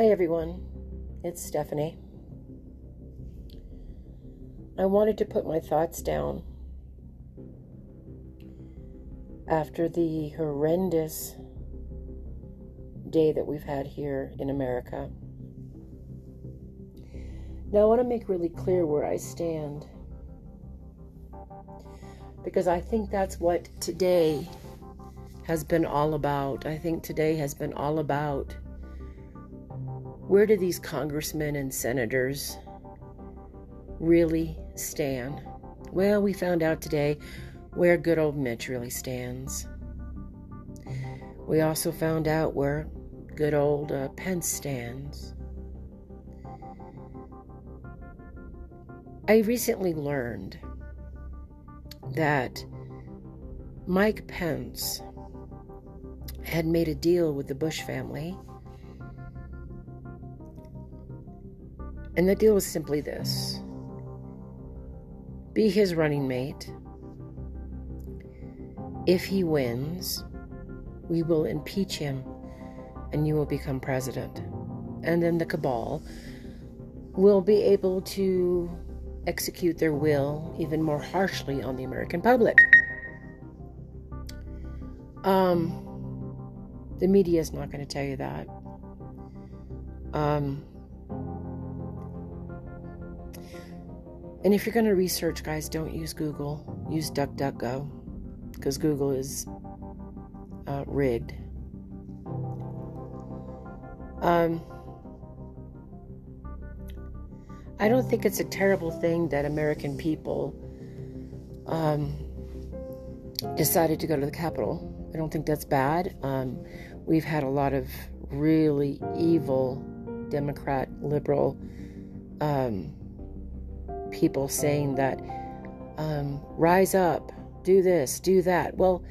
Hi everyone, it's Stephanie. I wanted to put my thoughts down after the horrendous day that we've had here in America. Now, I want to make really clear where I stand because I think that's what today has been all about. I think today has been all about where do these congressmen and senators really stand? Well, we found out today where good old Mitch really stands. We also found out where good old uh, Pence stands. I recently learned that Mike Pence had made a deal with the Bush family. And the deal was simply this be his running mate. If he wins, we will impeach him and you will become president. And then the cabal will be able to execute their will even more harshly on the American public. Um, the media is not going to tell you that. Um, and if you're going to research, guys, don't use Google. Use DuckDuckGo because Google is uh, rigged. Um, I don't think it's a terrible thing that American people um, decided to go to the Capitol. I don't think that's bad. Um, we've had a lot of really evil Democrat, liberal um, people saying that um, rise up, do this, do that. Well,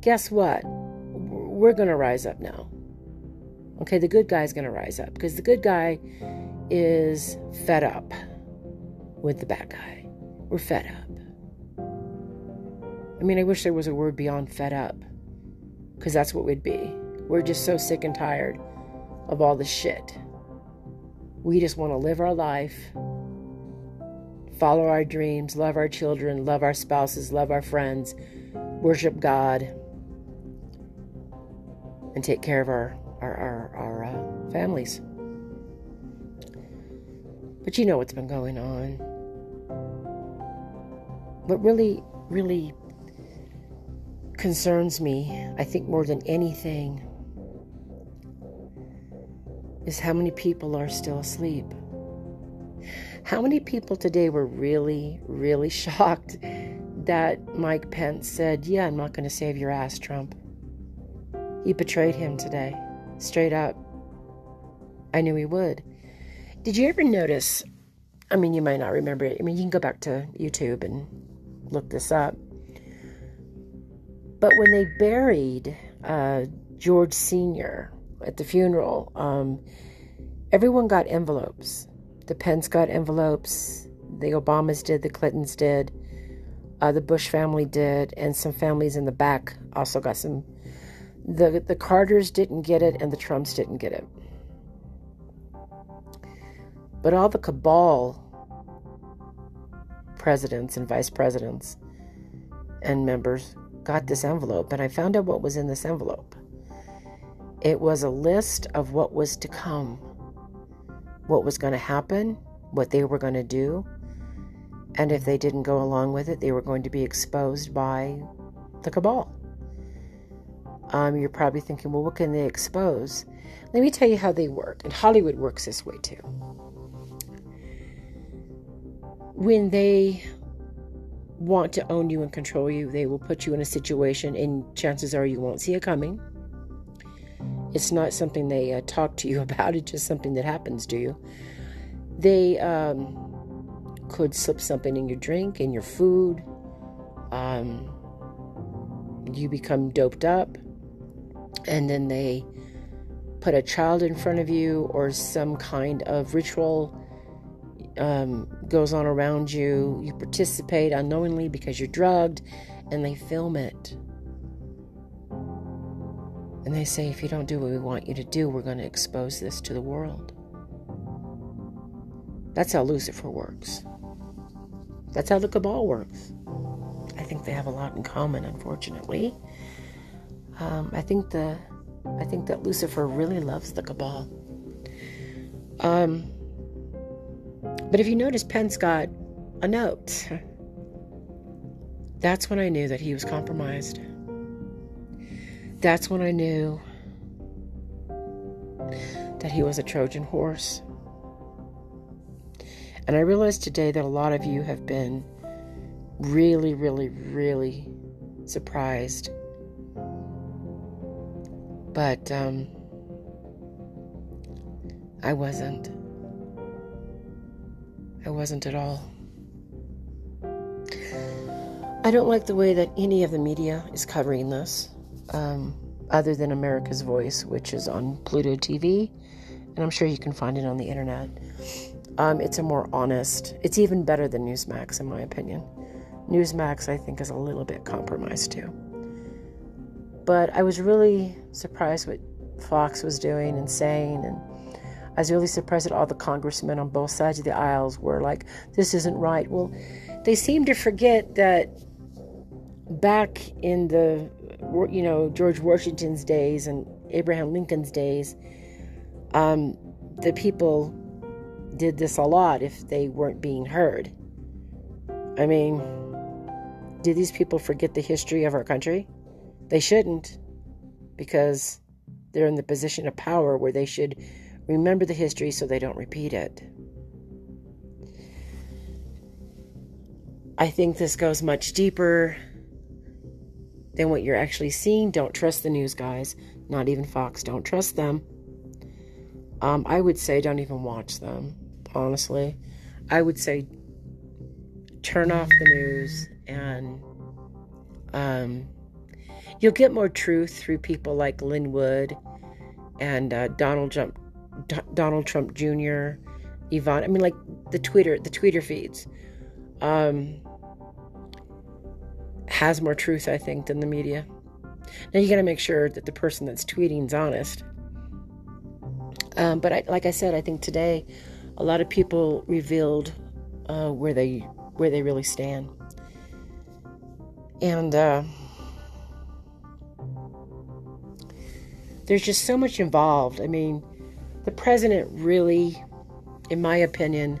guess what? We're going to rise up now. Okay, the good guy's going to rise up because the good guy is fed up with the bad guy. We're fed up. I mean, I wish there was a word beyond fed up because that's what we'd be. We're just so sick and tired of all the shit. We just want to live our life, follow our dreams, love our children, love our spouses, love our friends, worship God, and take care of our our our, our uh, families. But you know what's been going on. What really, really concerns me, I think more than anything, is how many people are still asleep. How many people today were really, really shocked that Mike Pence said, Yeah, I'm not going to save your ass, Trump? He betrayed him today, straight up. I knew he would. Did you ever notice? I mean, you might not remember it. I mean, you can go back to YouTube and look this up. But when they buried uh, George Sr. at the funeral, um, everyone got envelopes. The Pence got envelopes. The Obamas did. The Clintons did. Uh, the Bush family did, and some families in the back also got some. The the Carters didn't get it, and the Trumps didn't get it. But all the cabal presidents and vice presidents and members got this envelope, and I found out what was in this envelope. It was a list of what was to come, what was going to happen, what they were going to do, and if they didn't go along with it, they were going to be exposed by the cabal. Um, you're probably thinking, well, what can they expose? Let me tell you how they work. And Hollywood works this way too when they want to own you and control you, they will put you in a situation, and chances are you won't see it coming. It's not something they uh, talk to you about, it's just something that happens to you. They um, could slip something in your drink, in your food. Um, you become doped up, and then they put a child in front of you or some kind of ritual um, goes on around you. You participate unknowingly because you're drugged, and they film it. They say, if you don't do what we want you to do, we're going to expose this to the world. That's how Lucifer works. That's how the cabal works. I think they have a lot in common, unfortunately. Um, I think the I think that Lucifer really loves the cabal. Um, but if you notice, Pence got a note. That's when I knew that he was compromised. That's when I knew that he was a Trojan horse. And I realized today that a lot of you have been really, really, really surprised. But um, I wasn't. I wasn't at all. I don't like the way that any of the media is covering this, um, other than America's Voice, which is on Pluto TV, and I'm sure you can find it on the internet. Um, it's a more honest, it's even better than Newsmax, in my opinion. Newsmax, I think, is a little bit compromised too. But I was really surprised what Fox was doing and saying, and I was really surprised that all the congressmen on both sides of the aisles were like, this isn't right. Well, they seem to forget that back in the you know George Washington's days and Abraham Lincoln's days, um, the people did this a lot if they weren't being heard. I mean, did these people forget the history of our country? They shouldn't, because they're in the position of power where they should remember the history so they don't repeat it. I think this goes much deeper than what you're actually seeing. Don't trust the news guys, not even Fox. Don't trust them. Um, I would say don't even watch them, honestly. I would say turn off the news and um, you'll get more truth through people like Lin Wood and uh, Donald Trump, D- Donald Trump Jr., Yvonne. I mean, like the Twitter, the Twitter feeds. Um, has more truth, I think, than the media. Now you got to make sure that the person that's tweeting is honest. Um, but I, like I said, I think today a lot of people revealed uh, where they where they really stand, and uh, there's just so much involved. I mean, the president really, in my opinion,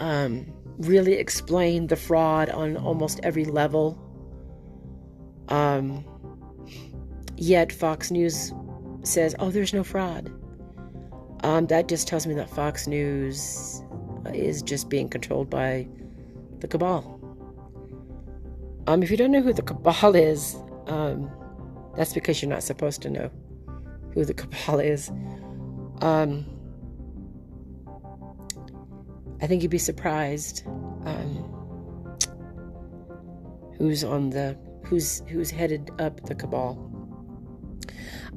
um, really explained the fraud on almost every level. Um, yet Fox News says, oh, there's no fraud. Um, that just tells me that Fox News is just being controlled by the cabal. Um, if you don't know who the cabal is, um, that's because you're not supposed to know who the cabal is. Um, I think you'd be surprised um, who's on the who's who's headed up the cabal.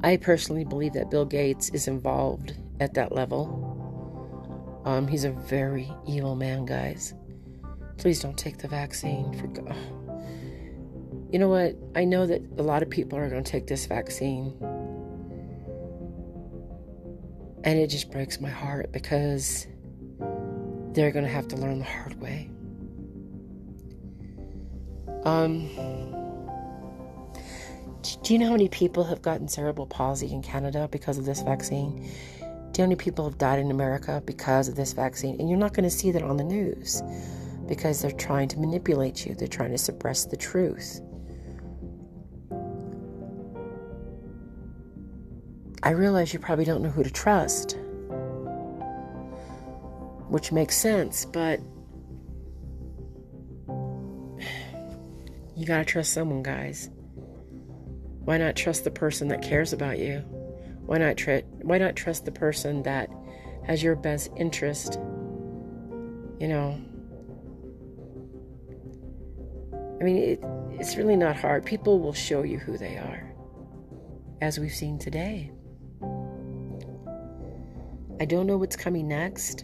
I personally believe that Bill Gates is involved at that level. Um, he's a very evil man, guys. Please don't take the vaccine. For you know what? I know that a lot of people are going to take this vaccine, and it just breaks my heart because they're going to have to learn the hard way. Um, do you know how many people have gotten cerebral palsy in Canada because of this vaccine? Do you know how many people have died in America because of this vaccine? And you're not going to see that on the news because they're trying to manipulate you, they're trying to suppress the truth. I realize you probably don't know who to trust which makes sense, but you gotta trust someone, guys. Why not trust the person that cares about you? Why not tr- why not trust the person that has your best interest? You know. I mean, it, it's really not hard. People will show you who they are, as we've seen today. I don't know what's coming next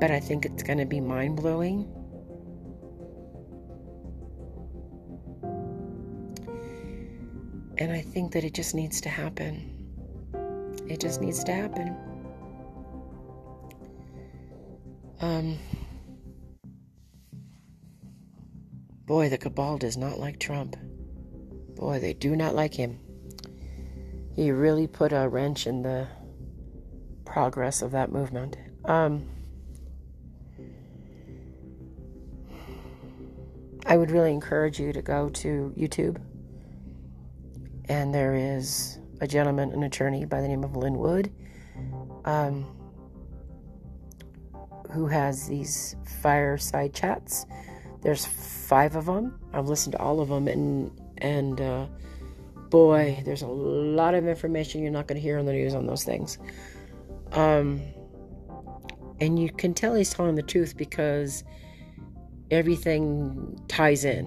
but I think it's going to be mind blowing. And I think that it just needs to happen. It just needs to happen. Um, boy, the cabal does not like Trump. Boy, they do not like him. He really put a wrench in the progress of that movement. Um, I would really encourage you to go to YouTube. And there is a gentleman, an attorney by the name of Lin Wood, um, who has these fireside chats. There's five of them. I've listened to all of them, and and uh, boy, there's a lot of information you're not going to hear on the news on those things. Um, and you can tell he's telling the truth because everything ties in.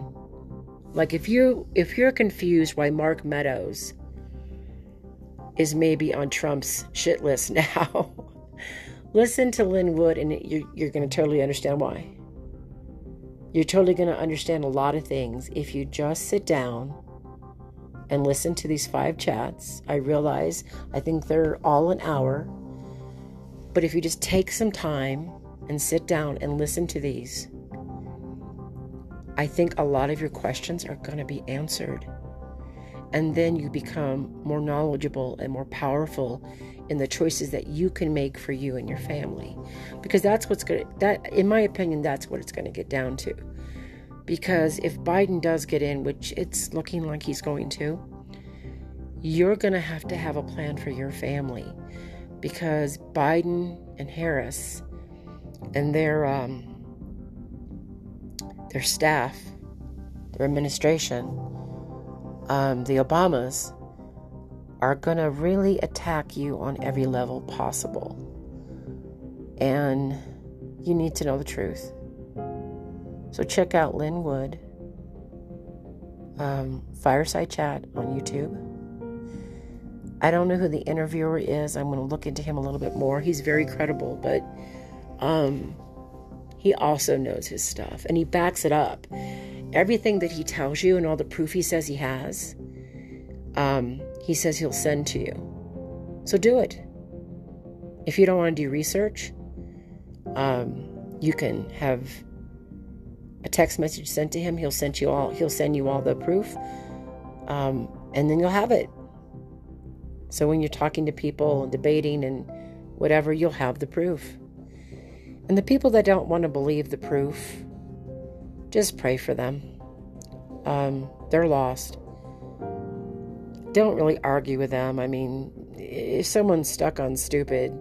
Like if you if you're confused why Mark Meadows is maybe on Trump's shit list now, listen to Lin Wood and you're, you're going to totally understand why. You're totally going to understand a lot of things if you just sit down and listen to these five chats. I realize I think they're all an hour. But if you just take some time and sit down and listen to these, I think a lot of your questions are going to be answered. And then you become more knowledgeable and more powerful in the choices that you can make for you and your family. Because that's what's going to, that, in my opinion, that's what it's going to get down to. Because if Biden does get in, which it's looking like he's going to, you're going to have to have a plan for your family. Because Biden and Harris and their, um, their staff, their administration, um, the Obamas, are going to really attack you on every level possible. And you need to know the truth. So check out Lin Wood, um, Fireside Chat on YouTube. I don't know who the interviewer is. I'm going to look into him a little bit more. He's very credible, but um, he also knows his stuff and he backs it up. Everything that he tells you and all the proof he says he has, um, he says he'll send to you. So do it. If you don't want to do research, um, you can have a text message sent to him. He'll send you all. He'll send you all the proof, um, and then you'll have it. So when you're talking to people and debating and whatever, you'll have the proof. And the people that don't want to believe the proof, just pray for them. Um, they're lost. Don't really argue with them. I mean, if someone's stuck on stupid,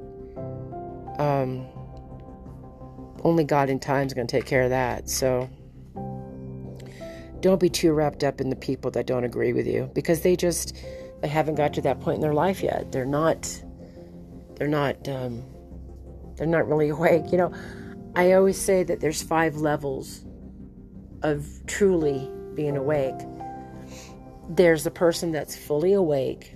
um, only God in time is going to take care of that. So don't be too wrapped up in the people that don't agree with you because they just they haven't got to that point in their life yet. They're not. They're not. Um, they're not really awake. You know, I always say that there's five levels of truly being awake. There's the person that's fully awake,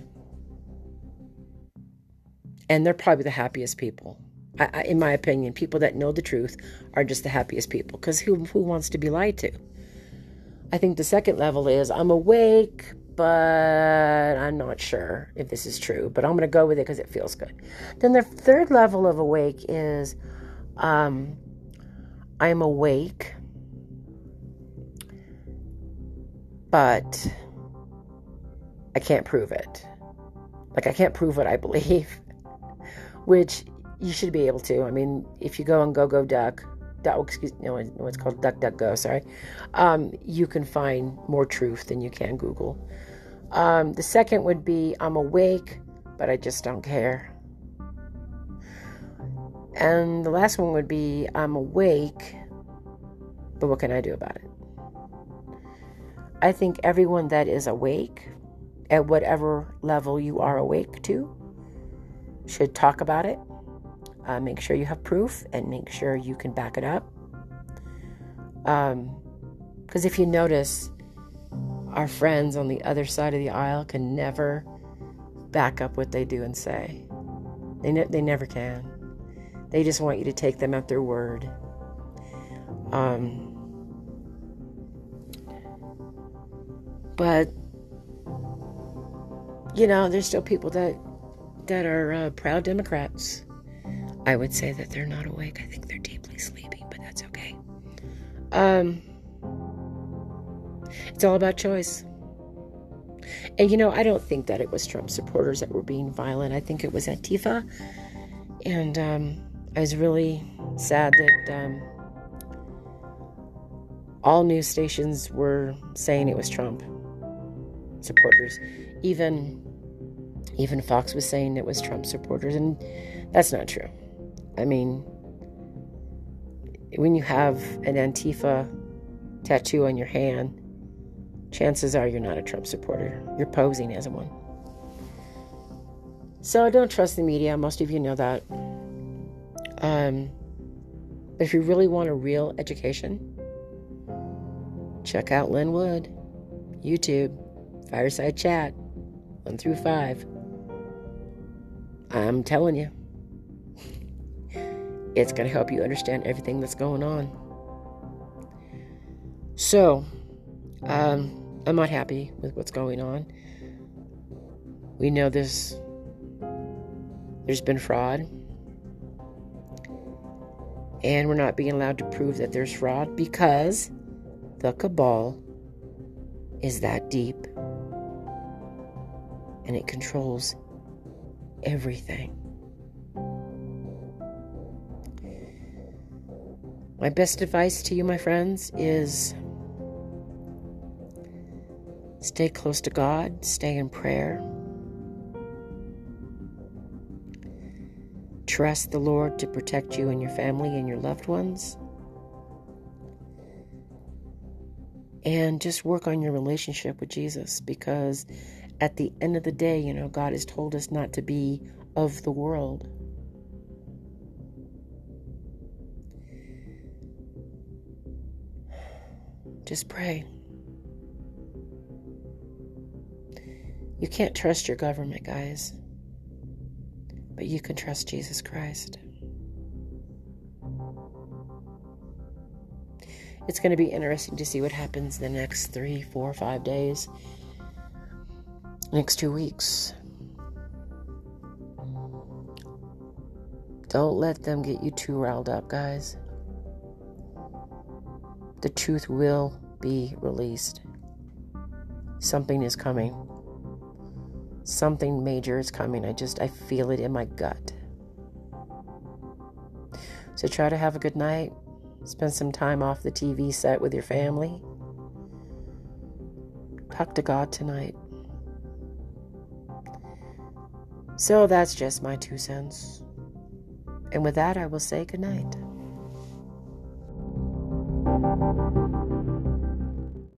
and they're probably the happiest people. I, I, in my opinion, people that know the truth are just the happiest people because who, who wants to be lied to? I think the second level is I'm awake, but I'm not sure if this is true, but I'm going to go with it because it feels good. Then the third level of awake is um, I'm awake, but I can't prove it. Like, I can't prove what I believe, which you should be able to. I mean, if you go on Go Go Duck, duck excuse no, no, it's called Duck Duck Go, sorry, um, you can find more truth than you can Google. Um, the second would be I'm awake, but I just don't care. And the last one would be I'm awake, but what can I do about it? I think everyone that is awake, at whatever level you are awake to, should talk about it. Uh, make sure you have proof and make sure you can back it up. Because um, if you notice, our friends on the other side of the aisle can never back up what they do and say. They, ne- they never can. They just want you to take them at their word. Um, but you know, there's still people that that are uh, proud Democrats. I would say that they're not awake. I think they're deeply sleeping. But that's okay. Um, it's all about choice. And you know, I don't think that it was Trump supporters that were being violent. I think it was Antifa. And um, I was really sad that um, all news stations were saying it was Trump supporters. Even even Fox was saying it was Trump supporters, and that's not true. I mean, when you have an Antifa tattoo on your hand, chances are you're not a Trump supporter. You're posing as one. So don't trust the media. Most of you know that. Um, but if you really want a real education, check out Lin Wood, YouTube, Fireside Chat, 1 through 5. I'm telling you, it's going to help you understand everything that's going on. So, um, I'm not happy with what's going on. We know this there's been fraud. And we're not being allowed to prove that there's fraud because the cabal is that deep. And it controls everything. My best advice to you, my friends, is Stay close to God, stay in prayer. Trust the Lord to protect you and your family and your loved ones. And just work on your relationship with Jesus because at the end of the day, you know, God has told us not to be of the world. Just pray. You can't trust your government, guys, but you can trust Jesus Christ. It's going to be interesting to see what happens the next three, four, five days, next two weeks. Don't let them get you too riled up, guys. The truth will be released. Something is coming. Something major is coming. I just, I feel it in my gut. So try to have a good night. Spend some time off the TV set with your family. Talk to God tonight. So that's just my two cents. And with that, I will say good night.